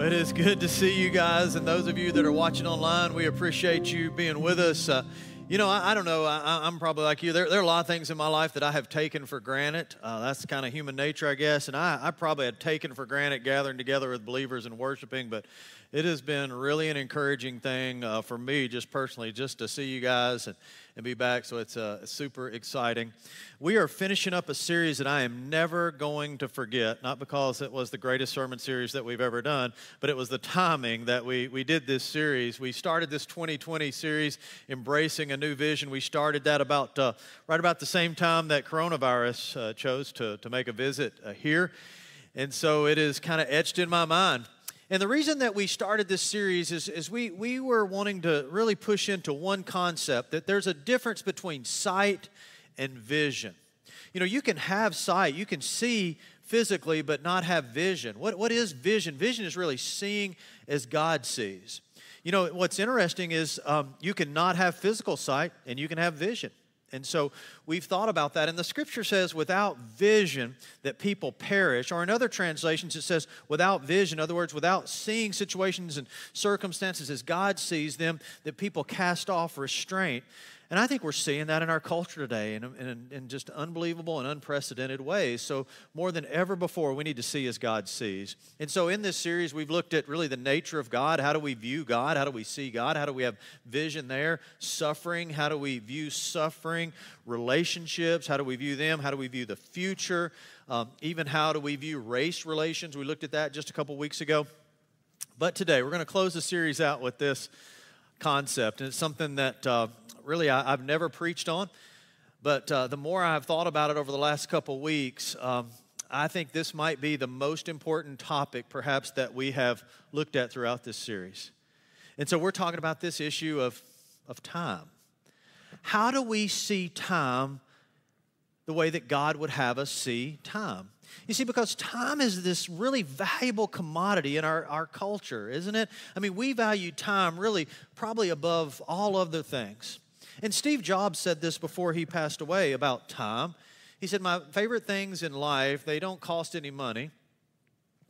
Well, it is good to see you guys, and those of you that are watching online, we appreciate you being with us. Uh, you know, I, I don't know. I, am probably like you. There, there, are a lot of things in my life that I have taken for granted. Uh, that's kind of human nature, I guess. And I, I probably had taken for granted gathering together with believers and worshiping, but it has been really an encouraging thing uh, for me, just personally, just to see you guys and, and be back. So it's uh, super exciting. We are finishing up a series that I am never going to forget, not because it was the greatest sermon series that we've ever done, but it was the timing that we, we did this series. We started this 2020 series, Embracing a New Vision. We started that about uh, right about the same time that coronavirus uh, chose to, to make a visit uh, here. And so it is kind of etched in my mind and the reason that we started this series is, is we, we were wanting to really push into one concept that there's a difference between sight and vision. You know, you can have sight, you can see physically, but not have vision. What, what is vision? Vision is really seeing as God sees. You know, what's interesting is um, you can not have physical sight and you can have vision. And so we've thought about that. And the scripture says, without vision, that people perish. Or in other translations, it says, without vision, in other words, without seeing situations and circumstances as God sees them, that people cast off restraint. And I think we're seeing that in our culture today in, in, in, just unbelievable and unprecedented ways. So, more than ever before, we need to see as God sees. And so, in this series, we've looked at really the nature of God. How do we view God? How do we see God? How do we have vision there? Suffering. How do we view suffering? Relationships. How do we view them? How do we view the future? Um, even how do we view race relations? We looked at that just a couple weeks ago. But today, we're going to close the series out with this concept. And it's something that uh, really I, have never preached on. But uh, the more I've thought about it over the last couple weeks, um, I think this might be the most important topic, perhaps, that we have looked at throughout this series. And so we're talking about this issue of, of time. How do we see time the way that God would have us see time? You see, because time is this really valuable commodity in our, our culture, isn't it? I mean, we value time really probably above all other things. And Steve Jobs said this before he passed away about time. He said, My favorite things in life, they don't cost any money.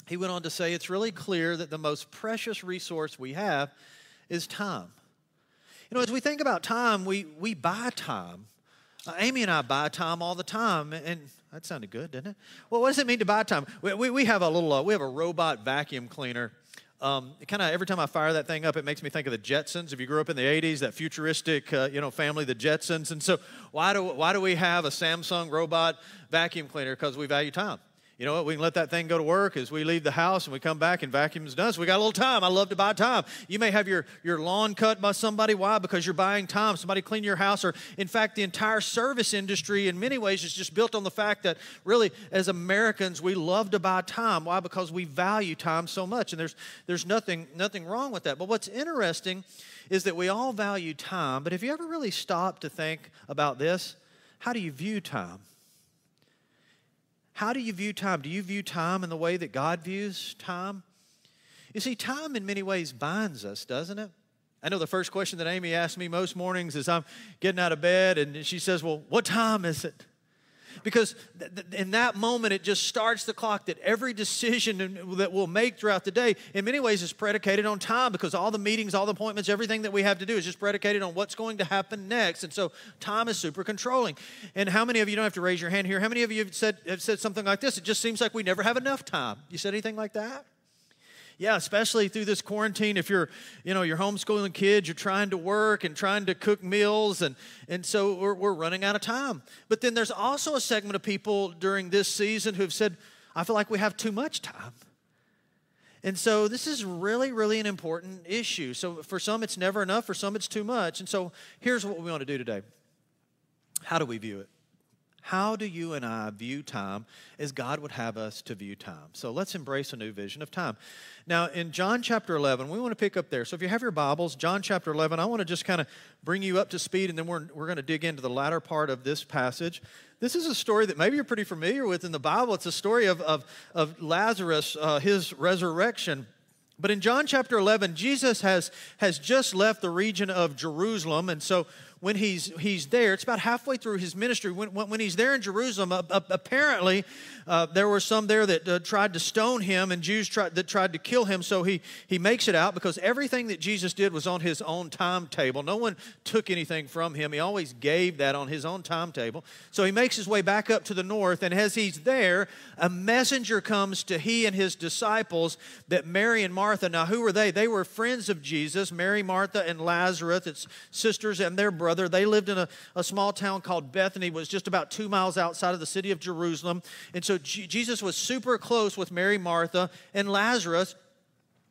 He went on to say, It's really clear that the most precious resource we have is time. You know, as we think about time, we, we buy time. Uh, Amy and I buy time all the time, and that sounded good, didn't it? Well, what does it mean to buy time? We, we, we have a little, uh, we have a robot vacuum cleaner um, kind of every time I fire that thing up, it makes me think of the Jetsons. If you grew up in the '80s, that futuristic, uh, you know, family, the Jetsons. And so, why do why do we have a Samsung robot vacuum cleaner? Because we value time. You know what? We can let that thing go to work as we leave the house and we come back and vacuum's done. So we got a little time. I love to buy time. You may have your, your lawn cut by somebody. Why? Because you're buying time. Somebody clean your house. Or, in fact, the entire service industry, in many ways, is just built on the fact that really, as Americans, we love to buy time. Why? Because we value time so much. And there's, there's nothing, nothing wrong with that. But what's interesting is that we all value time. But have you ever really stopped to think about this? How do you view time? How do you view time? Do you view time in the way that God views time? You see, time in many ways binds us, doesn't it? I know the first question that Amy asks me most mornings is I'm getting out of bed and she says, Well, what time is it? Because in that moment, it just starts the clock that every decision that we'll make throughout the day, in many ways, is predicated on time because all the meetings, all the appointments, everything that we have to do is just predicated on what's going to happen next. And so time is super controlling. And how many of you don't have to raise your hand here? How many of you have said, have said something like this? It just seems like we never have enough time. You said anything like that? Yeah especially through this quarantine if you're you know you're homeschooling kids you're trying to work and trying to cook meals and and so we're, we're running out of time. But then there's also a segment of people during this season who've said i feel like we have too much time. And so this is really really an important issue. So for some it's never enough for some it's too much. And so here's what we want to do today. How do we view it how do you and I view time as God would have us to view time? So let's embrace a new vision of time. Now, in John chapter 11, we want to pick up there. So if you have your Bibles, John chapter 11, I want to just kind of bring you up to speed, and then we're, we're going to dig into the latter part of this passage. This is a story that maybe you're pretty familiar with in the Bible. It's a story of, of, of Lazarus, uh, his resurrection. But in John chapter 11, Jesus has, has just left the region of Jerusalem. And so when he's, he's there, it's about halfway through his ministry, when, when, when he's there in Jerusalem, uh, uh, apparently uh, there were some there that uh, tried to stone him and Jews tried, that tried to kill him. So he, he makes it out because everything that Jesus did was on his own timetable. No one took anything from him. He always gave that on his own timetable. So he makes his way back up to the north, and as he's there, a messenger comes to he and his disciples that Mary and Martha, now who were they? They were friends of Jesus, Mary, Martha, and Lazarus, its sisters and their They lived in a, a small town called Bethany, was just about two miles outside of the city of Jerusalem. And so G- Jesus was super close with Mary, Martha, and Lazarus.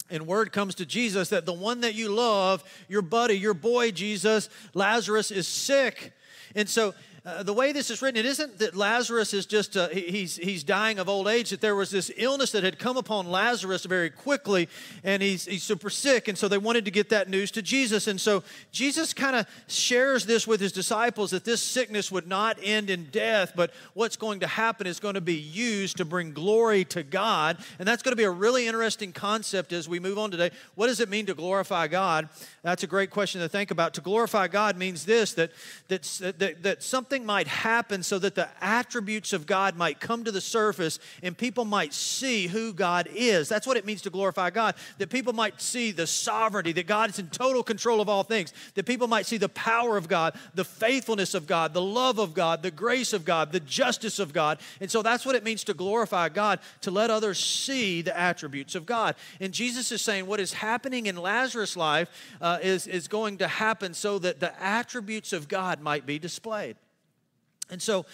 And word comes to Jesus that the one that you love, your buddy, your boy Jesus, Lazarus, is sick. And so uh, the way this is written, it isn't that Lazarus is just, uh, he's, he's dying of old age, that there was this illness that had come upon Lazarus very quickly, and he's, he's super sick. And so they wanted to get that news to Jesus. And so Jesus kind of shares this with his disciples that this sickness would not end in death, but what's going to happen is going to be used to bring glory to God. And that's going to be a really interesting concept as we move on today. What does it mean to glorify God? That's a great question to think about. To glorify God means this that, that, that, that something might happen so that the attributes of God might come to the surface and people might see who God is. That's what it means to glorify God. That people might see the sovereignty, that God is in total control of all things. That people might see the power of God, the faithfulness of God, the love of God, the grace of God, the justice of God. And so that's what it means to glorify God, to let others see the attributes of God. And Jesus is saying what is happening in Lazarus' life. Uh, is, is going to happen so that the attributes of God might be displayed. And so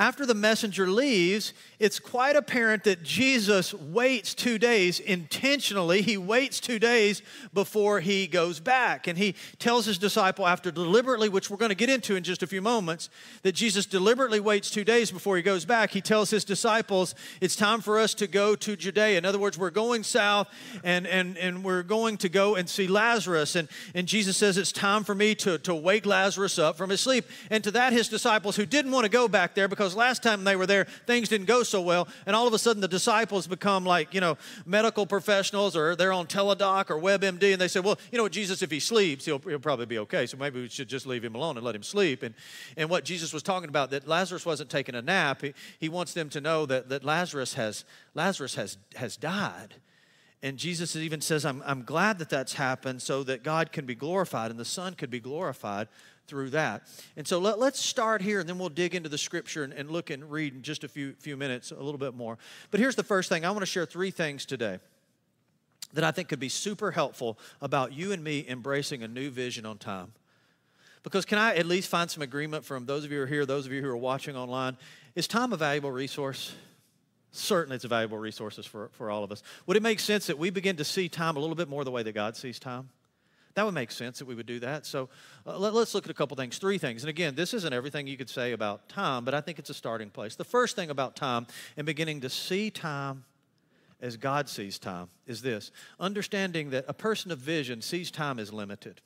after the messenger leaves, it's quite apparent that Jesus waits two days intentionally. He waits two days before he goes back. And he tells his disciple, after deliberately, which we're going to get into in just a few moments, that Jesus deliberately waits two days before he goes back. He tells his disciples, It's time for us to go to Judea. In other words, we're going south and, and, and we're going to go and see Lazarus. And, and Jesus says, It's time for me to, to wake Lazarus up from his sleep. And to that, his disciples, who didn't want to go back there because last time they were there, things didn't go so well. And all of a sudden, the disciples become like, you know, medical professionals or they're on Teladoc or WebMD. And they say, well, you know what, Jesus, if he sleeps, he'll, he'll probably be okay. So maybe we should just leave him alone and let him sleep. And, and what Jesus was talking about, that Lazarus wasn't taking a nap. He, he wants them to know that, that Lazarus, has, Lazarus has, has died. And Jesus even says, I'm, I'm glad that that's happened so that God can be glorified and the Son could be glorified through that. And so let, us start here and then we'll dig into the scripture and, and look and read in just a few, few minutes, a little bit more. But here's the first thing I want to share three things today that I think could be super helpful about you and me embracing a new vision on time. Because can I at least find some agreement from those of you who are here, those of you who are watching online? Is time a valuable resource? Certainly, it's a valuable resource for, for all of us. Would it make sense that we begin to see time a little bit more the way that God sees time? That would make sense that we would do that. So uh, let, us look at a couple things, three things. And again, this isn't everything you could say about time, but I think it's a starting place. The first thing about time and beginning to see time as God sees time is this understanding that a person of vision sees time as limited.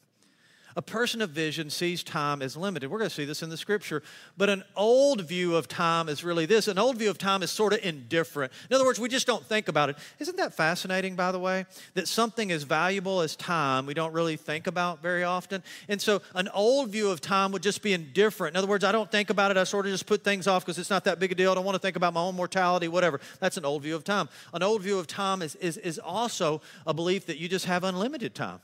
A person of vision sees time as limited. We're going to see this in the scripture. But an old view of time is really this an old view of time is sort of indifferent. In other words, we just don't think about it. Isn't that fascinating, by the way? That something as valuable as time we don't really think about very often. And so an old view of time would just be indifferent. In other words, I don't think about it. I sort of just put things off because it's not that big a deal. I don't want to think about my own mortality, whatever. That's an old view of time. An old view of time is, is, is also a belief that you just have unlimited time.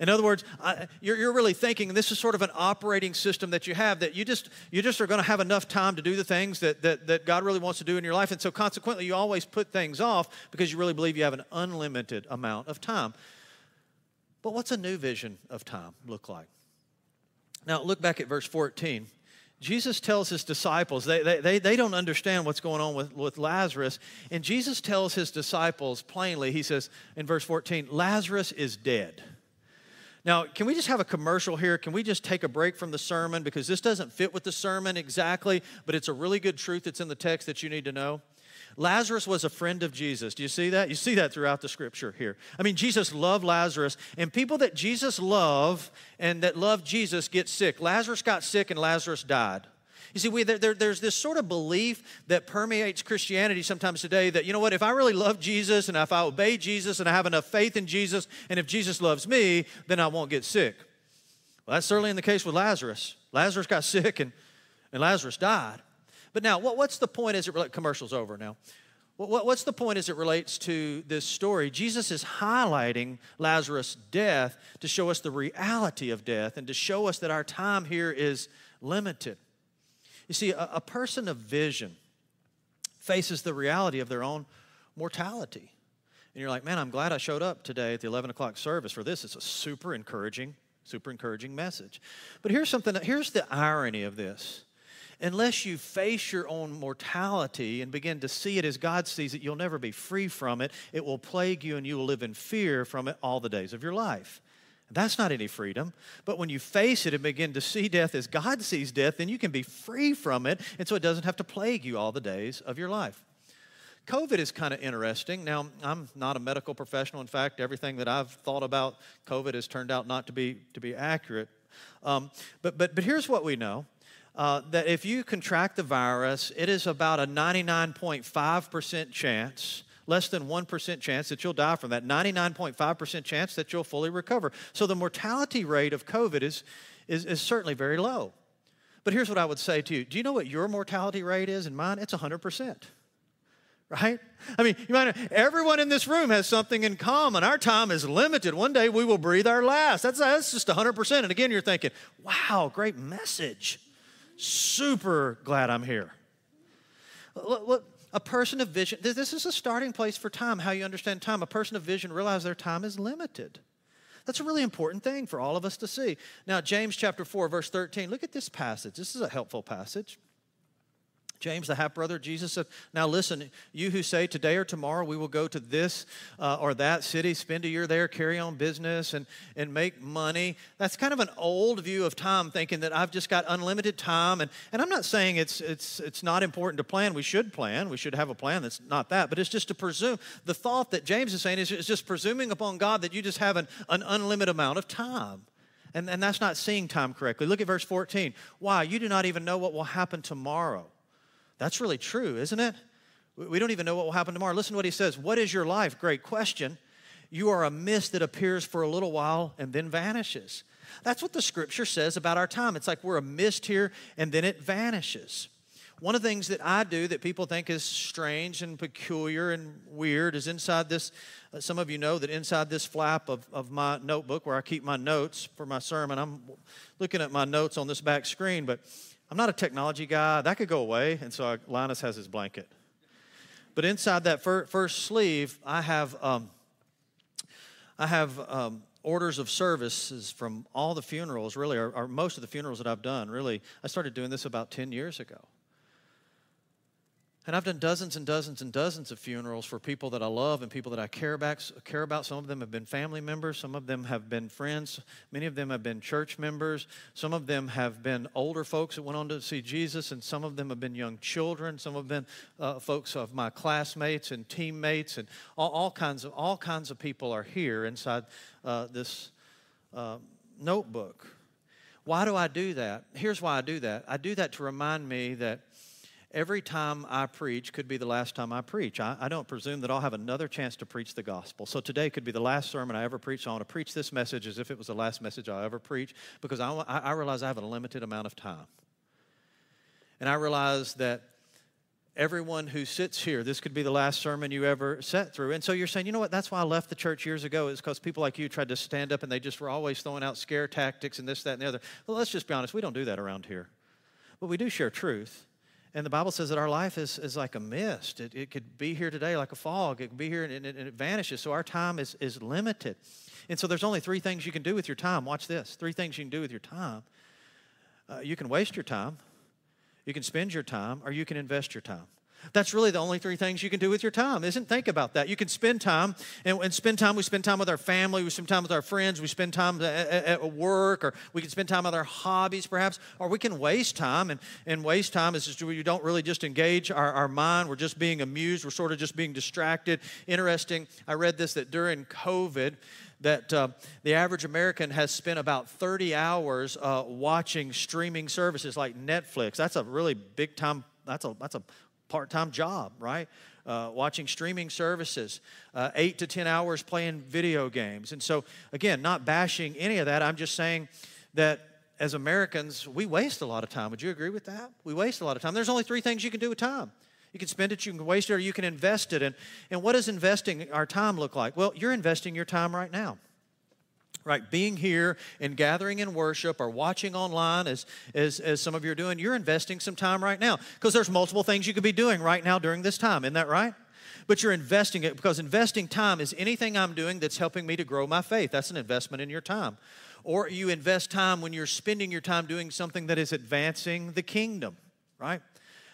In other words, I, you're, you're really thinking this is sort of an operating system that you have that you just you just are going to have enough time to do the things that, that, that God really wants to do in your life. And so consequently, you always put things off because you really believe you have an unlimited amount of time. But what's a new vision of time look like? Now, look back at verse 14. Jesus tells his disciples, they, they, they, they don't understand what's going on with, with Lazarus. And Jesus tells his disciples plainly, he says in verse 14, Lazarus is dead. Now, can we just have a commercial here? Can we just take a break from the sermon? Because this doesn't fit with the sermon exactly, but it's a really good truth that's in the text that you need to know. Lazarus was a friend of Jesus. Do you see that? You see that throughout the scripture here. I mean, Jesus loved Lazarus, and people that Jesus loved and that loved Jesus get sick. Lazarus got sick and Lazarus died. You see, we, there, there's this sort of belief that permeates Christianity sometimes today that, you know what, if I really love Jesus and if I obey Jesus and I have enough faith in Jesus and if Jesus loves me, then I won't get sick. Well, that's certainly in the case with Lazarus. Lazarus got sick and, and Lazarus died. But now, what, what's the point as it relates? Commercial's over now. What, what's the point as it relates to this story? Jesus is highlighting Lazarus' death to show us the reality of death and to show us that our time here is limited. You see, a, a person of vision faces the reality of their own mortality. And you're like, man, I'm glad I showed up today at the 11 o'clock service for this. It's a super encouraging, super encouraging message. But here's something, here's the irony of this. Unless you face your own mortality and begin to see it as God sees it, you'll never be free from it. It will plague you and you will live in fear from it all the days of your life. That's not any freedom. But when you face it and begin to see death as God sees death, then you can be free from it. And so it doesn't have to plague you all the days of your life. COVID is kind of interesting. Now, I'm not a medical professional. In fact, everything that I've thought about COVID has turned out not to be, to be accurate. Um, but, but, but here's what we know uh, that if you contract the virus, it is about a 99.5% chance less than 1% chance that you'll die from that, 99.5% chance that you'll fully recover. So the mortality rate of COVID is, is, is certainly very low. But here's what I would say to you Do you know what your mortality rate is and mine? It's 100%. Right? I mean, you might everyone in this room has something in common. Our time is limited. One day we will breathe our last. That's, that's just 100%. And again, you're thinking, wow, great message. Super glad I'm here. Look, look, a person of vision, this is a starting place for time, how you understand time. A person of vision realizes their time is limited. That's a really important thing for all of us to see. Now, James chapter 4, verse 13, look at this passage. This is a helpful passage. James, the half brother Jesus said, Now listen, you who say today or tomorrow we will go to this uh, or that city, spend a year there, carry on business, and, and make money. That's kind of an old view of time, thinking that I've just got unlimited time. And, and I'm not saying it's, it's, it's not important to plan. We should plan. We should have a plan that's not that. But it's just to presume. The thought that James is saying is, is just presuming upon God that you just have an, an unlimited amount of time. And, and that's not seeing time correctly. Look at verse 14. Why? You do not even know what will happen tomorrow. That's really true, isn't it? We don't even know what will happen tomorrow. Listen to what he says. What is your life? Great question. You are a mist that appears for a little while and then vanishes. That's what the scripture says about our time. It's like we're a mist here and then it vanishes. One of the things that I do that people think is strange and peculiar and weird is inside this, uh, some of you know that inside this flap of, of my notebook where I keep my notes for my sermon, I'm looking at my notes on this back screen, but I'm not a technology guy. That could go away. And so Linus has his blanket. But inside that fir- first sleeve, I have, um, I have um, orders of services from all the funerals, really, or, or most of the funerals that I've done. Really, I started doing this about 10 years ago. And I've done dozens and dozens and dozens of funerals for people that I love and people that I care about. Care about. Some of them have been family members. Some of them have been friends. Many of them have been church members. Some of them have been older folks that went on to see Jesus, and some of them have been young children. Some have been uh, folks of my classmates and teammates, and all, all, kinds of all kinds of people are here inside uh, this uh, notebook. Why do I do that? Here's why I do that. I do that to remind me that every time I preach could be the last time I preach. I, I, don't presume that I'll have another chance to preach the gospel. So today could be the last sermon I ever preach. So I want to preach this message as if it was the last message I'll ever preach because I, I realize I have a limited amount of time. And I realize that everyone who sits here, this could be the last sermon you ever sat through. And so you're saying, you know what, that's why I left the church years ago, is because people like you tried to stand up and they just were always throwing out scare tactics and this, that, and the other. Well, let's just be honest, we don't do that around here. But we do share truth. And the Bible says that our life is, is like a mist. It, it could be here today like a fog. It could be here and, and, and it vanishes. So our time is, is limited. And so there's only three things you can do with your time. Watch this three things you can do with your time. Uh, you can waste your time, you can spend your time, or you can invest your time. That's really the only three things you can do with your time, isn't? Think about that. You can spend time and, and spend time. We spend time with our family. We spend time with our friends. We spend time at, at, work, or we can spend time with our hobbies, perhaps, or we can waste time. And, and waste time is just we don't really just engage our, our mind. We're just being amused. We're sort of just being distracted. Interesting. I read this that during COVID, that uh, the average American has spent about 30 hours uh, watching streaming services like Netflix. That's a really big time. That's a that's a part time job, right? Uh, watching streaming services, uh, eight to 10 hours playing video games. And so, again, not bashing any of that. I'm just saying that as Americans, we waste a lot of time. Would you agree with that? We waste a lot of time. There's only three things you can do with time. You can spend it, you can waste it, or you can invest it. And, and what does investing our time look like? Well, you're investing your time right now. Right, being here and gathering in worship or watching online as, as, as some of you are doing, you're investing some time right now because there's multiple things you could be doing right now during this time. Isn't that right? But you're investing it because investing time is anything I'm doing that's helping me to grow my faith. That's an investment in your time. Or you invest time when you're spending your time doing something that is advancing the kingdom, right?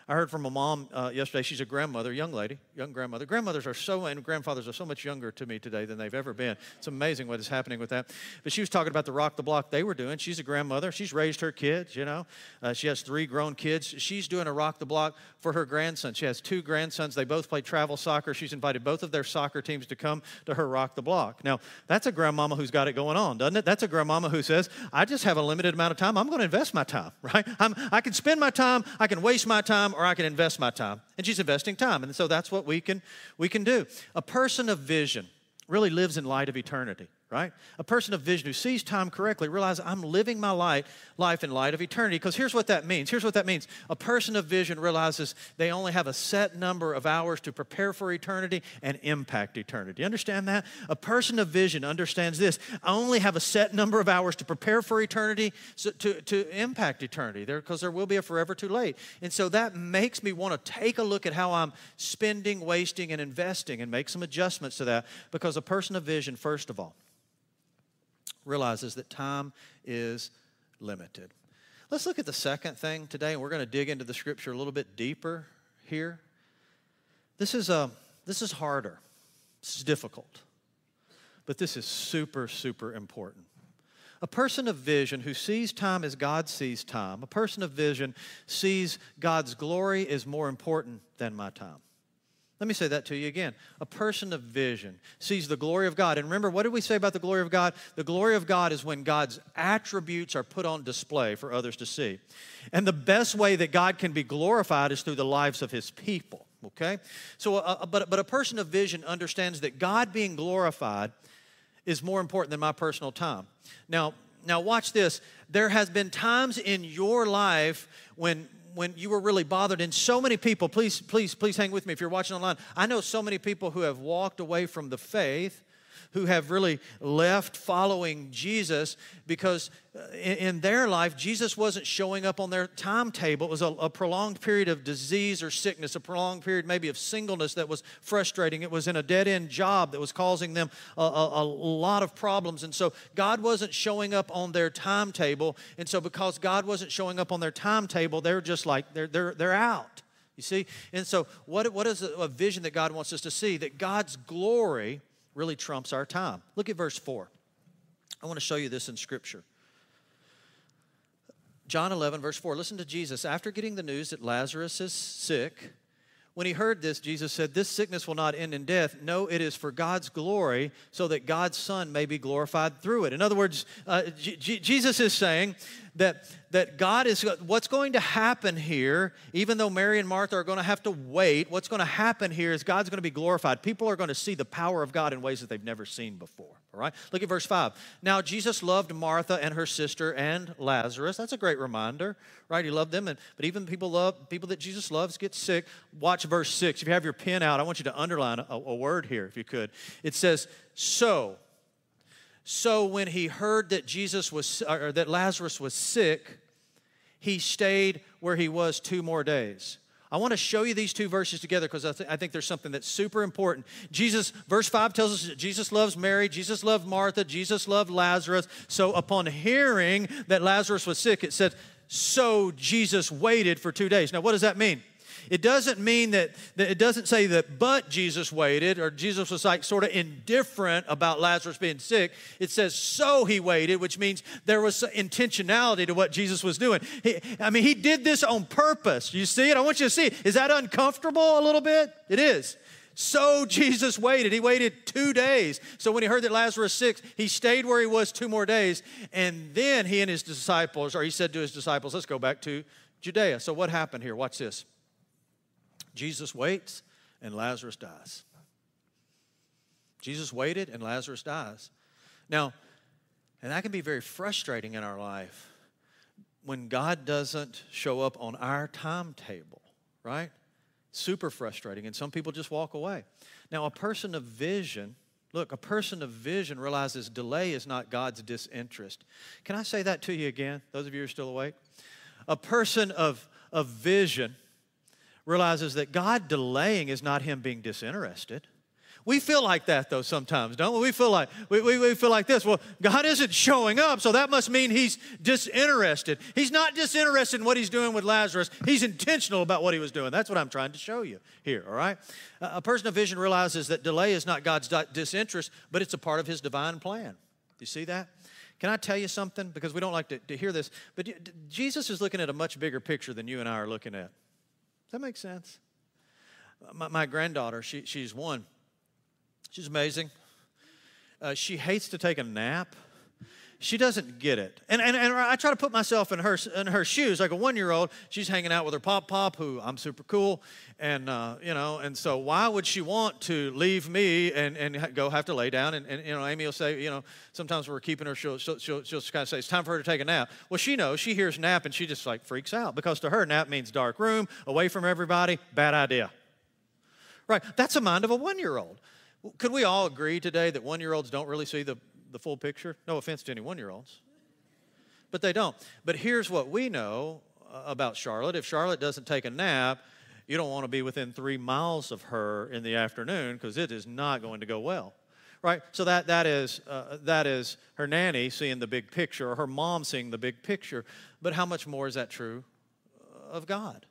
I heard from a mom uh, yesterday. She's a grandmother, young lady, young grandmother. Grandmothers are so, and grandfathers are so much younger to me today than they've ever been. It's amazing what is happening with that. But she was talking about the rock the block they were doing. She's a grandmother. She's raised her kids, you know. Uh, she has three grown kids. She's doing a rock the block for her grandson. She has two grandsons. They both play travel soccer. She's invited both of their soccer teams to come to her rock the block. Now, that's a grandmama who's got it going on, doesn't it? That's a grandmama who says, I just have a limited amount of time. I'm going to invest my time, right? I'm, I can spend my time, I can waste my time, or I can invest my time. And she's investing time. And so that's what we can, we can do. A person of vision really lives in light of eternity right? A person of vision who sees time correctly realizes I'm living my life, life in light of eternity. Because here's what that means. Here's what that means. A person of vision realizes they only have a set number of hours to prepare for eternity and impact eternity. You understand that? A person of vision understands this. I only have a set number of hours to prepare for eternity, so to, to impact eternity, because there, there will be a forever too late. And so that makes me want to take a look at how I'm spending, wasting, and investing and make some adjustments to that. Because a person of vision, first of all, realizes that time is limited. Let's look at the second thing today, and we're going to dig into the scripture a little bit deeper here. This is, a, uh, this is harder, this is difficult, but this is super, super important. A person of vision who sees time as God sees time, a person of vision sees God's glory is more important than my time. Let me say that to you again. A person of vision sees the glory of God. And remember, what did we say about the glory of God? The glory of God is when God's attributes are put on display for others to see. And the best way that God can be glorified is through the lives of his people. Okay? So, uh, uh but, but a person of vision understands that God being glorified is more important than my personal time. Now, now watch this. There has been times in your life when when you were really bothered and so many people please please please hang with me if you're watching online. I know so many people who have walked away from the faith who have really left following Jesus because uh, in, their life, Jesus wasn't showing up on their timetable. It was a, a, prolonged period of disease or sickness, a prolonged period maybe of singleness that was frustrating. It was in a dead end job that was causing them a, a, a lot of problems. And so God wasn't showing up on their timetable. And so because God wasn't showing up on their timetable, they're just like, they're, they're, they're out. You see? And so, what, what is a vision that God wants us to see? That God's glory really trumps our time. Look at verse 4. I want to show you this in Scripture. John 11, verse 4. Listen to Jesus. After getting the news that Lazarus is sick, when he heard this, Jesus said, This sickness will not end in death. No, it is for God's glory, so that God's Son may be glorified through it. In other words, uh, Jesus is saying that, that God is, what's going to happen here, even though Mary and Martha are going to have to wait, what's going to happen here is God's going to be glorified. People are going to see the power of God in ways that they've never seen before. All right? Look at verse 5. Now, Jesus loved Martha and her sister and Lazarus. That's a great reminder, right? He loved them. And, but even people love people that Jesus loves get sick. Watch verse 6. If you have your pen out, I want you to underline a, a word here, if you could. It says, So so when he heard that Jesus was or that Lazarus was sick, he stayed where he was two more days. I want to show you these two verses together because I, th- I, think there's something that's super important. Jesus, verse 5 tells us that Jesus loves Mary, Jesus loved Martha, Jesus loved Lazarus. So upon hearing that Lazarus was sick, it said, So Jesus waited for two days. Now, what does that mean? It doesn't mean that, that, it doesn't say that but Jesus waited or Jesus was like sort of indifferent about Lazarus being sick. It says so he waited, which means there was intentionality to what Jesus was doing. He, I mean, he did this on purpose. You see it? I want you to see it. Is that uncomfortable a little bit? It is. So Jesus waited. He waited two days. So when he heard that Lazarus was sick, he stayed where he was two more days. And then he and his disciples, or he said to his disciples, let's go back to Judea. So what happened here? Watch this. Jesus waits and Lazarus dies. Jesus waited and Lazarus dies. Now, And that can be very frustrating in our life when God doesn't show up on our timetable, right? Super frustrating. And some people just walk away. Now, a person of vision, look, a person of vision realizes delay is not God's disinterest. Can I say that to you again, those of you who are still awake? A person of, of vision realizes that God delaying is not Him being disinterested. We feel like that though sometimes, don't we? We feel like we, we, we, feel like this. Well, God isn't showing up, so that must mean he's disinterested. He's not disinterested in what he's doing with Lazarus. He's intentional about what he was doing. That's what I'm trying to show you here, all right? A person of vision realizes that delay is not God's disinterest, but it's a part of his divine plan. You see that? Can I tell you something? Because we don't like to, to hear this, but Jesus is looking at a much bigger picture than you and I are looking at. That make sense? My, my granddaughter, she, she's one She's amazing. Uh, she hates to take a nap. She doesn't get it. And, and, and I try to put myself in her, in her shoes. Like a one year old, she's hanging out with her pop pop, who I'm super cool. And, uh, you know, and so why would she want to leave me and, and go have to lay down? And, and, you know, Amy will say, you know, sometimes we're keeping her, she'll, she'll, she'll, she'll kind of say, it's time for her to take a nap. Well, she knows. She hears nap and she just like freaks out because to her, nap means dark room, away from everybody, bad idea. Right? That's the mind of a one year old. Could we all agree today that one year olds don't really see the, the full picture? No offense to any one year olds, but they don't. But here's what we know uh, about Charlotte if Charlotte doesn't take a nap, you don't want to be within three miles of her in the afternoon because it is not going to go well right so that, that is uh, that is her nanny seeing the big picture or her mom seeing the big picture but how much more is that true of god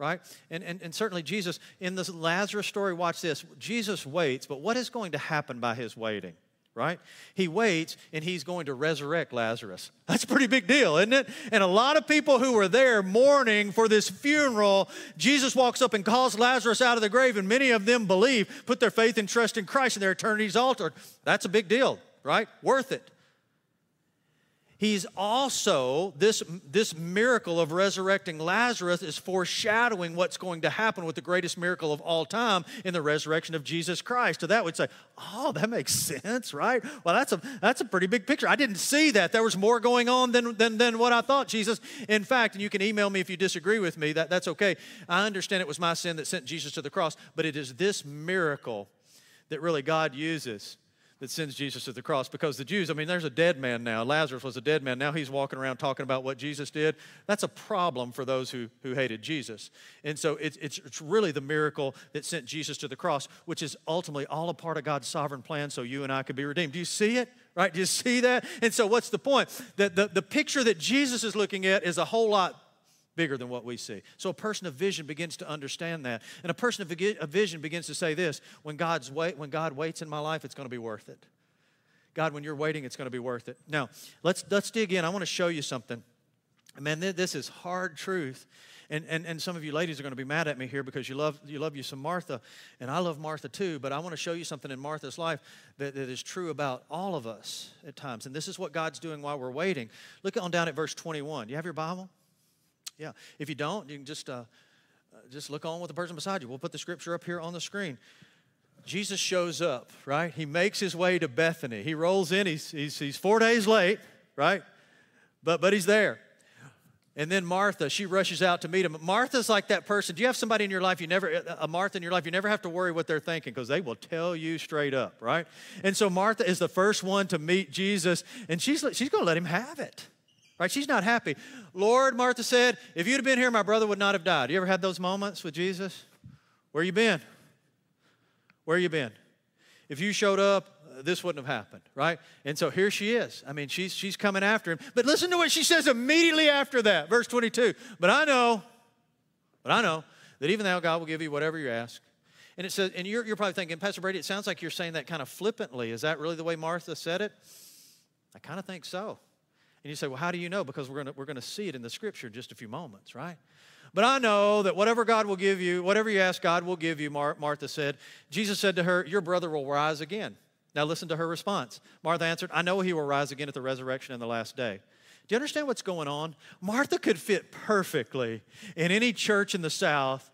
right? And, and, and certainly Jesus, in this Lazarus story, watch this. Jesus waits, but what is going to happen by his waiting? Right? He waits and he's going to resurrect Lazarus. That's a pretty big deal, isn't it? And a lot of people who were there mourning for this funeral, Jesus walks up and calls Lazarus out of the grave, and many of them believe, put their faith and trust in Christ, and their eternity's altered. That's a big deal, right? Worth it. He's also, this, this miracle of resurrecting Lazarus is foreshadowing what's going to happen with the greatest miracle of all time in the resurrection of Jesus Christ. So that would say, oh, that makes sense, right? Well, that's a, that's a pretty big picture. I didn't see that. There was more going on than, than, than what I thought, Jesus. In fact, and you can email me if you disagree with me, that, that's okay. I understand it was my sin that sent Jesus to the cross, but it is this miracle that really God uses that sends Jesus to the cross because the Jews, I mean, there's a dead man now. Lazarus was a dead man. Now he's walking around talking about what Jesus did. That's a problem for those who, who hated Jesus. And so it's, it's, it's really the miracle that sent Jesus to the cross, which is ultimately all a part of God's sovereign plan so you and I could be redeemed. Do you see it? Right? Do you see that? And so what's the point? That the, the picture that Jesus is looking at is a whole lot bigger than what we see. So a person of vision begins to understand that. And a person of a vision begins to say this when, God's wait, when God waits in my life, it's going to be worth it. God, when you're waiting, it's going to be worth it. Now, let's, let's dig in. I want to show you something. Man, this is hard truth. And, and, and some of you ladies are going to be mad at me here because you love, you love you some Martha, and I love Martha too, but I want to show you something in Martha's life that, that is true about all of us at times. And this is what God's doing while we're waiting. Look on down at verse 21. You have your Bible? Yeah. If you don't, you can just, uh, uh, just look on with the person beside you. We'll put the scripture up here on the screen. Jesus shows up, right? He makes his way to Bethany. He rolls in. He's, he's, he's four days late, right? But, but he's there. And then Martha, she rushes out to meet him. Martha's like that person. Do you have somebody in your life you never, a Martha in your life, you never have to worry what they're thinking because they will tell you straight up, right? And so Martha is the first one to meet Jesus, and she's, she's going to let him have it. Right? She's not happy. Lord, Martha said, if you'd have been here, my brother would not have died. You ever had those moments with Jesus? Where you been? Where you been? If you showed up, this wouldn't have happened, right? And so here she is. I mean, she's she's coming after him. But listen to what she says immediately after that, verse 22. But I know, but I know that even now God will give you whatever you ask. And it says, and you're, you're probably thinking, Pastor Brady, it sounds like you're saying that kind of flippantly. Is that really the way Martha said it? I kind of think so. And you say, well, how do you know? Because we're going we're to see it in the scripture in just a few moments, right? But I know that whatever God will give you, whatever you ask, God will give you, Mar- Martha said. Jesus said to her, Your brother will rise again. Now listen to her response. Martha answered, I know he will rise again at the resurrection in the last day. Do you understand what's going on? Martha could fit perfectly in any church in the South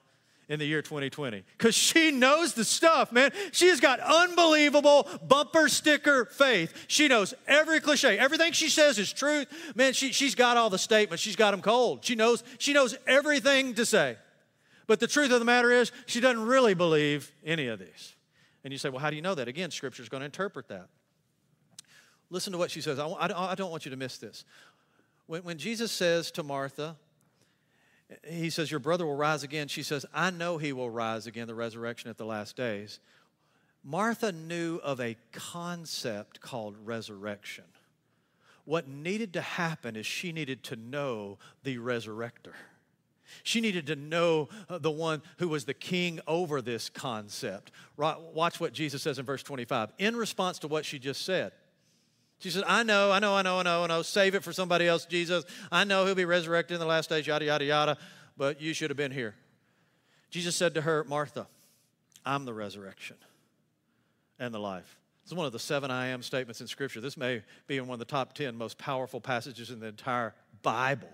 in the year 2020 because she knows the stuff, man. She has got unbelievable bumper sticker faith. She knows every cliche. Everything she says is truth. Man, she, she's got all the statements. She's got them cold. She knows, she knows everything to say. But the truth of the matter is, she doesn't really believe any of these. And you say, well, how do you know that? Again, Scripture is going to interpret that. Listen to what she says. I, I, I don't want you to miss this. When, when Jesus says to Martha, he says, Your brother will rise again. She says, I know he will rise again, the resurrection at the last days. Martha knew of a concept called resurrection. What needed to happen is she needed to know the resurrector. She needed to know uh, the one who was the king over this concept. Watch what Jesus says in verse 25. In response to what she just said, she said, I know, I know, I know, I know, I know. Save it for somebody else, Jesus. I know he'll be resurrected in the last days, yada, yada, yada, but you should have been here. Jesus said to her, Martha, I'm the resurrection and the life. It's one of the seven I am statements in Scripture. This may be in one of the top 10 most powerful passages in the entire Bible.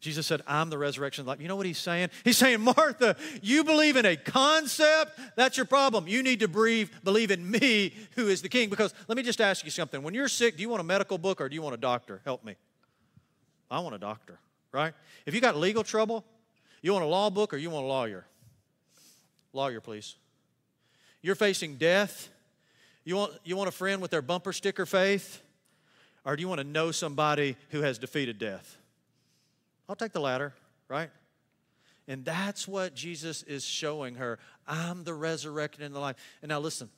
Jesus said, I'm the resurrection life. You know what he's saying? He's saying, Martha, you believe in a concept. That's your problem. You need to believe, believe in me, who is the king. Because let me just ask you something. When you're sick, do you want a medical book or do you want a doctor? Help me. I want a doctor, right? If you got legal trouble, you want a law book or you want a lawyer? Lawyer, please. You're facing death. You want, you want a friend with their bumper sticker faith? Or do you want to know somebody who has defeated death? I'll take the latter, right? And that's what Jesus is showing her. I'm the resurrection and the life. And now listen,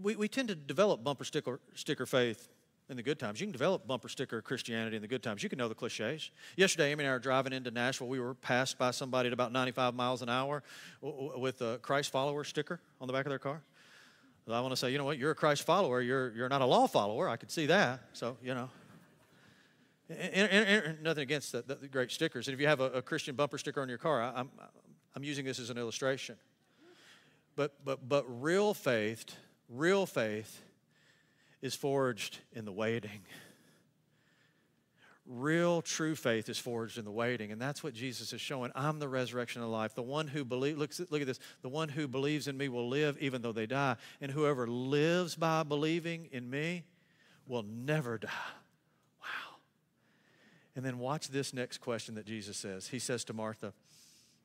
we, we tend to develop bumper sticker, sticker faith in the good times. You can develop bumper sticker Christianity in the good times. You can know the cliches. Yesterday, Amy and I were driving into Nashville. We were passed by somebody at about 95 miles an hour with a Christ follower sticker on the back of their car. I want to say, you know what, you're a Christ follower. You're, you're not a law follower. I could see that. So, you know. And, and, and nothing against the, the, great stickers. And if you have a, a Christian bumper sticker on your car, I, I'm, I'm using this as an illustration. But, but, but real faith, real faith is forged in the waiting. Real true faith is forged in the waiting. And that's what Jesus is showing. I'm the resurrection of life. The one who believes, look, look at this, the one who believes in me will live even though they die. And whoever lives by believing in me will never die. And then watch this next question that Jesus says. He says to Martha,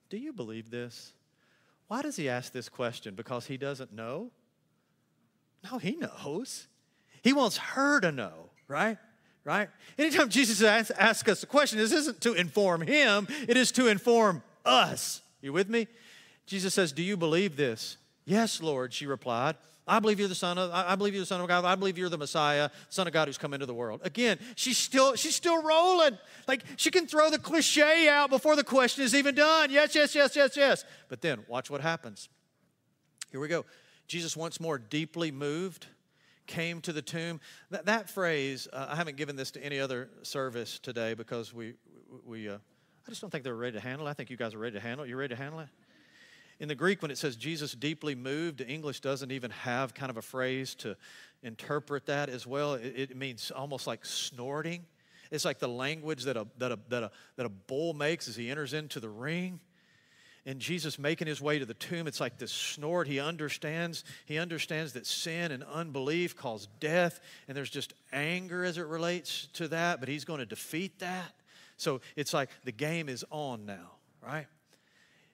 Do you believe this? Why does he ask this question? Because he doesn't know? No, he knows. He wants her to know, right? Right? Anytime Jesus asks, asks us a question, this isn't to inform him, it is to inform us. You with me? Jesus says, Do you believe this? Yes, Lord, she replied. I believe you're the son of I believe you're the son of God. I believe you're the Messiah, son of God who's come into the world. Again, she's still she's still rolling. Like she can throw the cliche out before the question is even done. Yes, yes, yes, yes, yes. But then watch what happens. Here we go. Jesus once more deeply moved came to the tomb. That, that phrase, uh, I haven't given this to any other service today because we we uh, I just don't think they're ready to handle it. I think you guys are ready to handle it. You ready to handle it? In the Greek, when it says Jesus deeply moved, English doesn't even have kind of a phrase to interpret that as well. It, it means almost like snorting. It's like the language that a, that, a, that, a, that a bull makes as he enters into the ring. And Jesus making his way to the tomb, it's like this snort. He understands, he understands that sin and unbelief cause death, and there's just anger as it relates to that, but he's going to defeat that. So it's like the game is on now, right?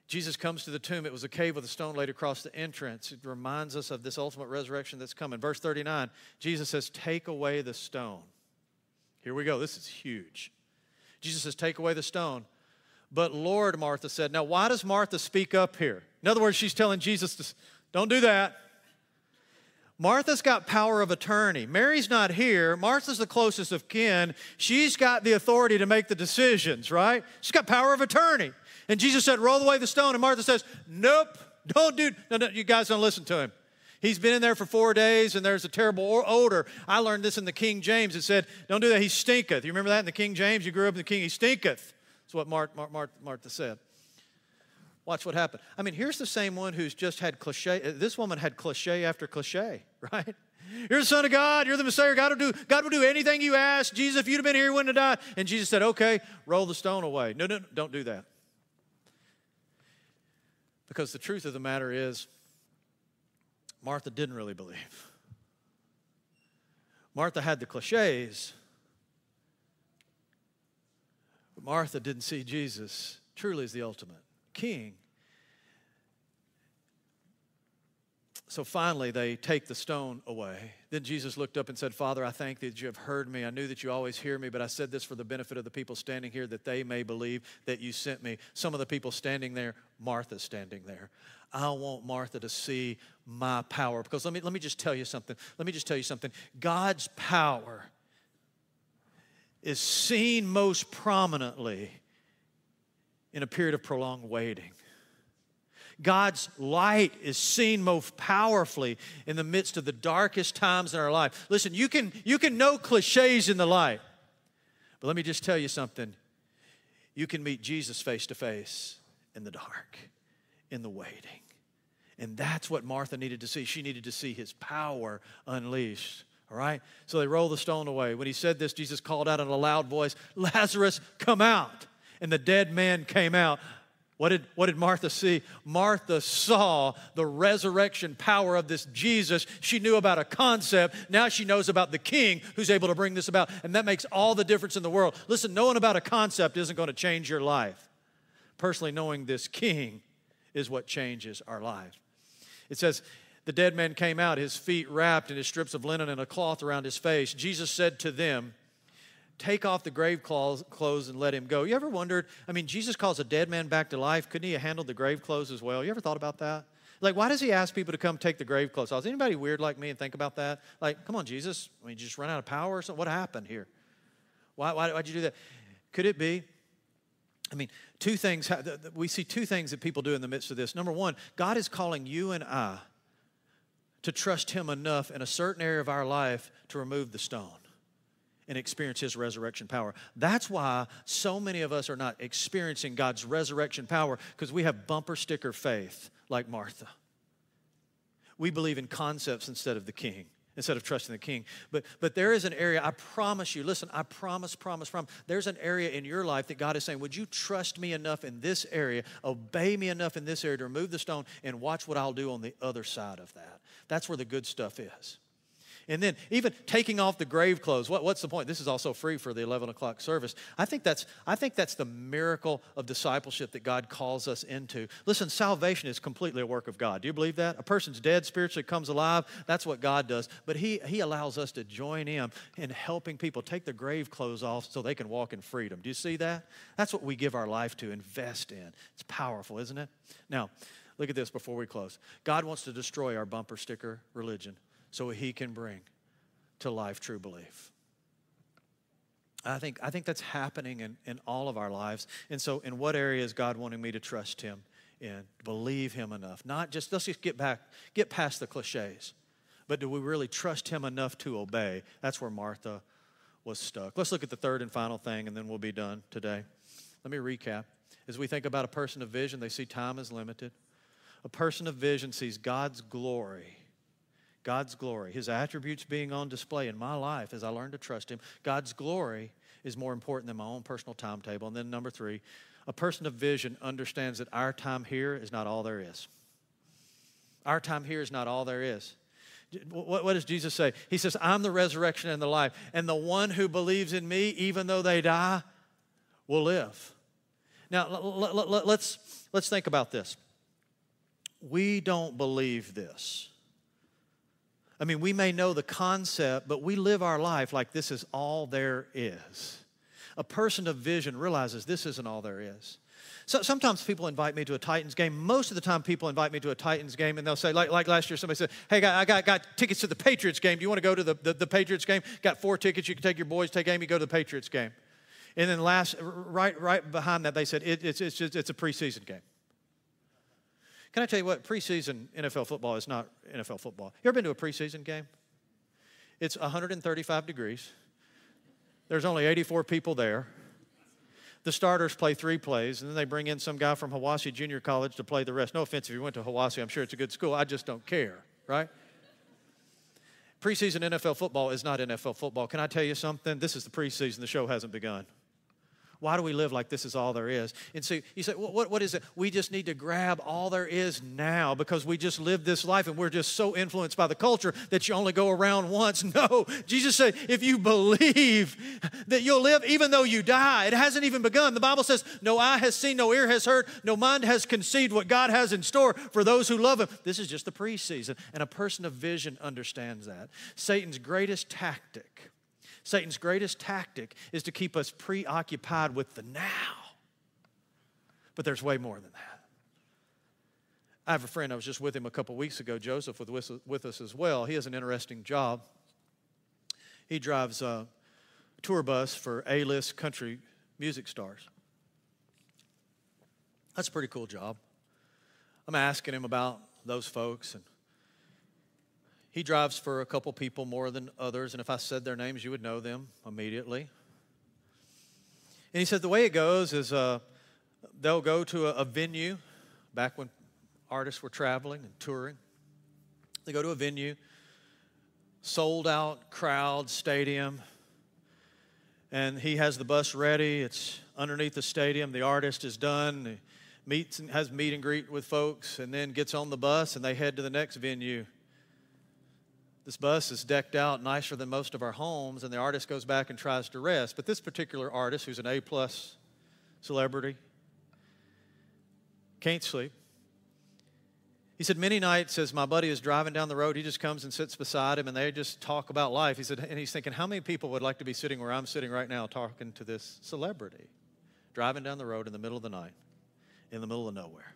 Jesus comes to the tomb. It was a cave with a stone laid across the entrance. It reminds us of this ultimate resurrection that's coming. Verse 39, Jesus says, Take away the stone. Here we go. This is huge. Jesus says, Take away the stone. But Lord, Martha said, Now, why does Martha speak up here? In other words, she's telling Jesus, to, Don't do that. Martha's got power of attorney. Mary's not here. Martha's the closest of kin. She's got the authority to make the decisions, right? She's got power of attorney. And Jesus said, Roll away the stone. And Martha says, Nope, don't do no, no, you guys don't listen to him. He's been in there for four days and there's a terrible odor. I learned this in the King James. It said, Don't do that, he stinketh. You remember that in the King James? You grew up in the King, he stinketh. That's what Martha, said. Watch what happened. I mean, here's the same one who's just had cliche. Uh, this woman had cliche after cliche, right? You're the Son of God. You're the Messiah. God will do, God will do anything you ask. Jesus, if you'd have been here, you wouldn't have died. And Jesus said, okay, roll the stone away. No, no, don't do that. Because the truth of the matter is, Martha didn't really believe. Martha had the cliches, but Martha didn't see Jesus truly as the ultimate king. So finally, they take the stone away. Then Jesus looked up and said, Father, I thank thee that you have heard me. I knew that you always hear me, but I said this for the benefit of the people standing here that they may believe that you sent me. Some of the people standing there, Martha standing there. I want Martha to see my power. Because let me, let me just tell you something. Let me just tell you something. God's power is seen most prominently in a period of prolonged waiting. God's light is seen most powerfully in the midst of the darkest times in our life. Listen, you can, you can know cliches in the light, but let me just tell you something. You can meet Jesus face to face in the dark, in the waiting. And that's what Martha needed to see. She needed to see his power unleashed. All right? So they roll the stone away. When he said this, Jesus called out in a loud voice, Lazarus, come out. And the dead man came out. What did, what did Martha see? Martha saw the resurrection power of this Jesus. She knew about a concept. Now she knows about the king who's able to bring this about. And that makes all the difference in the world. Listen, knowing about a concept isn't going to change your life. Personally, knowing this king is what changes our life. It says, the dead man came out, his feet wrapped in his strips of linen and a cloth around his face. Jesus said to them, take off the grave clothes and let him go. You ever wondered? I mean, Jesus calls a dead man back to life. Couldn't he have handled the grave clothes as well? You ever thought about that? Like, why does he ask people to come take the grave clothes off? Is anybody weird like me and think about that? Like, come on, Jesus. I mean, you just run out of power or something? What happened here? Why, why, why'd you do that? Could it be? I mean, two things, we see two things that people do in the midst of this. Number one, God is calling you and I to trust Him enough in a certain area of our life to remove the stone and experience His resurrection power. That's why so many of us are not experiencing God's resurrection power because we have bumper sticker faith like Martha. We believe in concepts instead of the king instead of trusting the king. But but there is an area, I promise you, listen, I promise, promise, promise. There's an area in your life that God is saying, Would you trust me enough in this area, obey me enough in this area to remove the stone and watch what I'll do on the other side of that? That's where the good stuff is. And then even taking off the grave clothes. What, what's the point? This is also free for the 11 o'clock service. I think, that's, I think that's the miracle of discipleship that God calls us into. Listen, salvation is completely a work of God. Do you believe that? A person's dead spiritually comes alive. That's what God does. But He, he allows us to join Him in helping people take their grave clothes off so they can walk in freedom. Do you see that? That's what we give our life to, invest in. It's powerful, isn't it? Now, look at this before we close. God wants to destroy our bumper sticker religion so he can bring to life true belief. I think, I think that's happening in, in all of our lives. And so, in what area is God wanting me to trust Him in? Believe Him enough. Not just, let's just get back, get past the cliches, but do we really trust Him enough to obey? That's where Martha was stuck. Let's look at the third and final thing, and then we'll be done today. Let me recap. As we think about a person of vision, they see time as limited. A person of vision sees God's glory God's glory, His attributes being on display in my life as I learn to trust Him. God's glory is more important than my own personal timetable. And then, number three, a person of vision understands that our time here is not all there is. Our time here is not all there is. What, does Jesus say? He says, I'm the resurrection and the life. And the one who believes in me, even though they die, will live. Now, let's, let's think about this. We don't believe this. I mean, we may know the concept, but we live our life like this is all there is. A person of vision realizes this isn't all there is. So sometimes people invite me to a Titans game. Most of the time, people invite me to a Titans game, and they'll say, like, like last year, somebody said, "Hey, I got, got tickets to the Patriots game. Do you want to go to the, the, the Patriots game? Got four tickets. You can take your boys, take Amy, go to the Patriots game." And then last, right, right behind that, they said, it, "It's, it's just, it's a preseason game." Can I tell you what? Preseason NFL football is not NFL football. You ever been to a preseason game? It's 135 degrees. There's only 84 people there. The starters play three plays, and then they bring in some guy from Hiwassee Junior College to play the rest. No offense if you went to Hiwassee, I'm sure it's a good school. I just don't care, right? Preseason NFL football is not NFL football. Can I tell you something? This is the preseason, the show hasn't begun. Why do we live like this is all there is? And so you say, what, what is it? We just need to grab all there is now because we just live this life and we're just so influenced by the culture that you only go around once. No, Jesus said, if you believe that you'll live even though you die, it hasn't even begun. The Bible says, no eye has seen, no ear has heard, no mind has conceived what God has in store for those who love Him. This is just the preseason, and a person of vision understands that. Satan's greatest tactic Satan's greatest tactic is to keep us preoccupied with the now. But there's way more than that. I have a friend, I was just with him a couple weeks ago, Joseph, with, with us as well. He has an interesting job. He drives a tour bus for A list country music stars. That's a pretty cool job. I'm asking him about those folks and he drives for a couple people more than others, and if I said their names, you would know them immediately. And he said the way it goes is uh, they'll go to a, a venue back when artists were traveling and touring. They go to a venue, sold out crowd, stadium, and he has the bus ready. It's underneath the stadium. The artist is done. He meets and has meet and greet with folks, and then gets on the bus and they head to the next venue. This bus is decked out nicer than most of our homes, and the artist goes back and tries to rest. But this particular artist, who's an A plus celebrity, can't sleep. He said, Many nights as my buddy is driving down the road, he just comes and sits beside him and they just talk about life. He said, and he's thinking, How many people would like to be sitting where I'm sitting right now talking to this celebrity? Driving down the road in the middle of the night, in the middle of nowhere.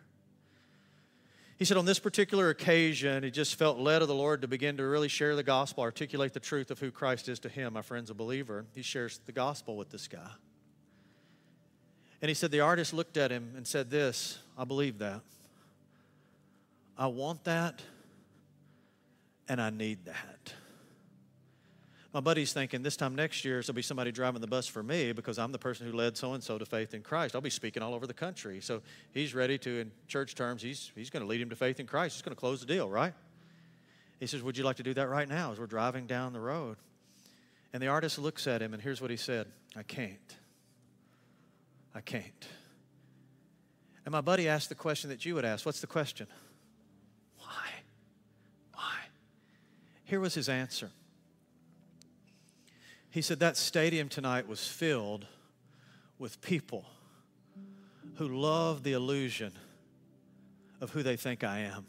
He said, on this particular occasion, he just felt led of the Lord to begin to really share the gospel, articulate the truth of who Christ is to him. My friend's a believer. He shares the gospel with this guy. And he said, the artist looked at him and said, This, I believe that. I want that, and I need that. My buddy's thinking this time next year, there'll be somebody driving the bus for me because I'm the person who led so and so to faith in Christ. I'll be speaking all over the country. So he's ready to, in church terms, he's, he's going to lead him to faith in Christ. He's going to close the deal, right? He says, Would you like to do that right now as we're driving down the road? And the artist looks at him, and here's what he said I can't. I can't. And my buddy asked the question that you would ask What's the question? Why? Why? Here was his answer he said that stadium tonight was filled with people who love the illusion of who they think I am.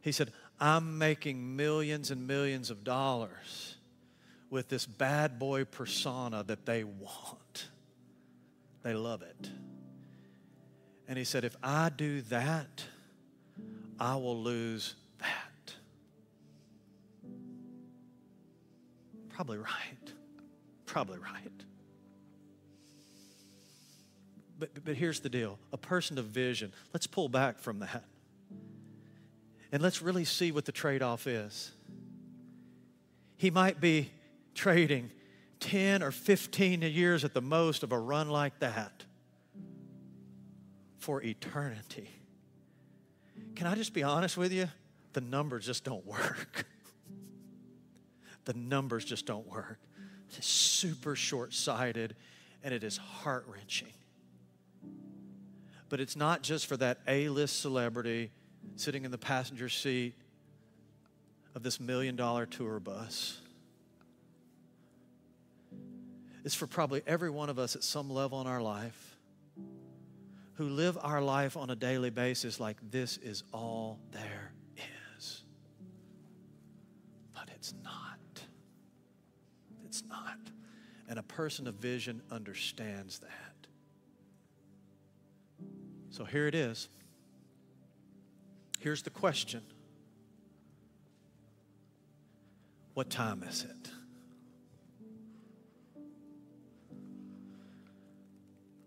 He said, I'm making millions and millions of dollars with this bad boy persona that they want. They love it. And he said, if I do that, I will lose Probably right. Probably right. But, but here's the deal a person of vision, let's pull back from that. And let's really see what the trade off is. He might be trading 10 or 15 years at the most of a run like that for eternity. Can I just be honest with you? The numbers just don't work. the numbers just don't work. It's super short sighted and it is heart wrenching. But it's not just for that A list celebrity sitting in the passenger seat of this million dollar tour bus. It's for probably every one of us at some level in our life who live our life on a daily basis like this is all there is. But it's not. Not. And a person of vision understands that. So here it is. Here's the question What time is it?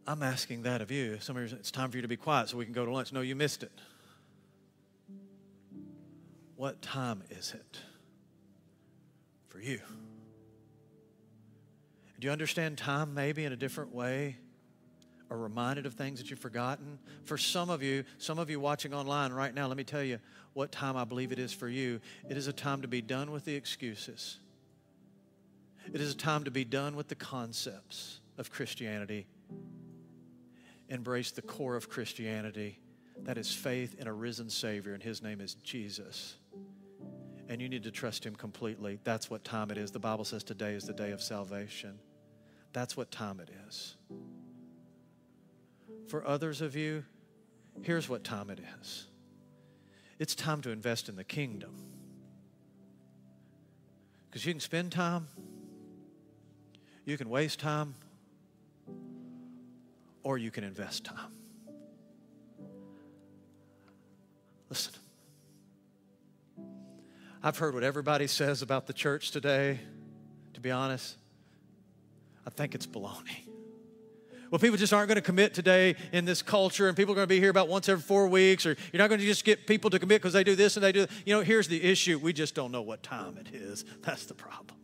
I'm asking that of you. Some of you, it's time for you to be quiet so we can go to lunch. No, you missed it. What time is it for you? Do you understand time maybe in a different way? Or reminded of things that you've forgotten? For some of you, some of you watching online right now, let me tell you what time I believe it is for you. It is a time to be done with the excuses. It is a time to be done with the concepts. of Christianity. Embrace the core of Christianity that is faith in a risen Savior, and His name is Jesus. And you need to trust Him completely. That's what time it is. The Bible says today is the day of salvation. That's what time it is. For others of you, here's what time it is it's time to invest in the kingdom. Because you can spend time, you can waste time, or you can invest time. Listen, I've heard what everybody says about the church today. To be honest, I think it's baloney. Well, people just aren't going to commit today in this culture, and people are going to be here about once every four weeks, or you're not going to just get people to commit because they do this and they do. You know, here's the issue: we just don't know what time it is. That's the problem.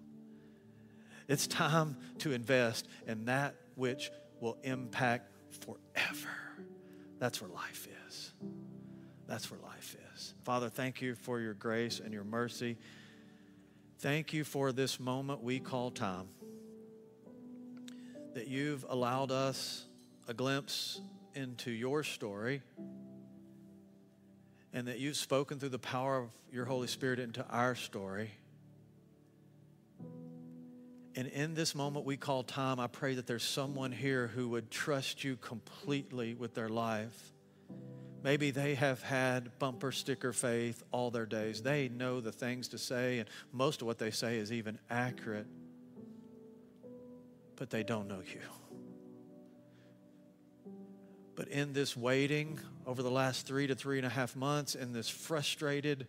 It's time to invest in that which will impact forever. That's where life is. That's where life is. Father, thank you for your grace and your mercy. Thank you for this moment we call time. That you've allowed us a glimpse into your story and that you've spoken through the power of your Holy Spirit into our story. And in this moment we call time, I pray that there's someone here who would trust you completely with their life. Maybe they have had bumper sticker faith all their days. They know the things to say, and most of what they say is even accurate, but they don't know you. But in this waiting over the last three to three and a half months, in this frustrated,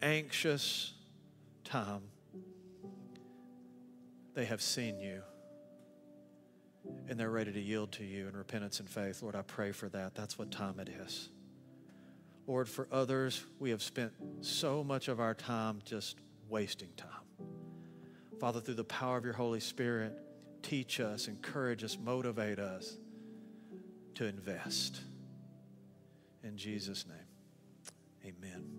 anxious time, they have seen you and they're ready to yield to you in repentance and faith. Lord, I pray for that. That's what time it is. Lord, for others, we have spent so much of our time just wasting time. Father, through the power of your Holy Spirit, teach us, encourage us, motivate us to invest. In Jesus' name, amen.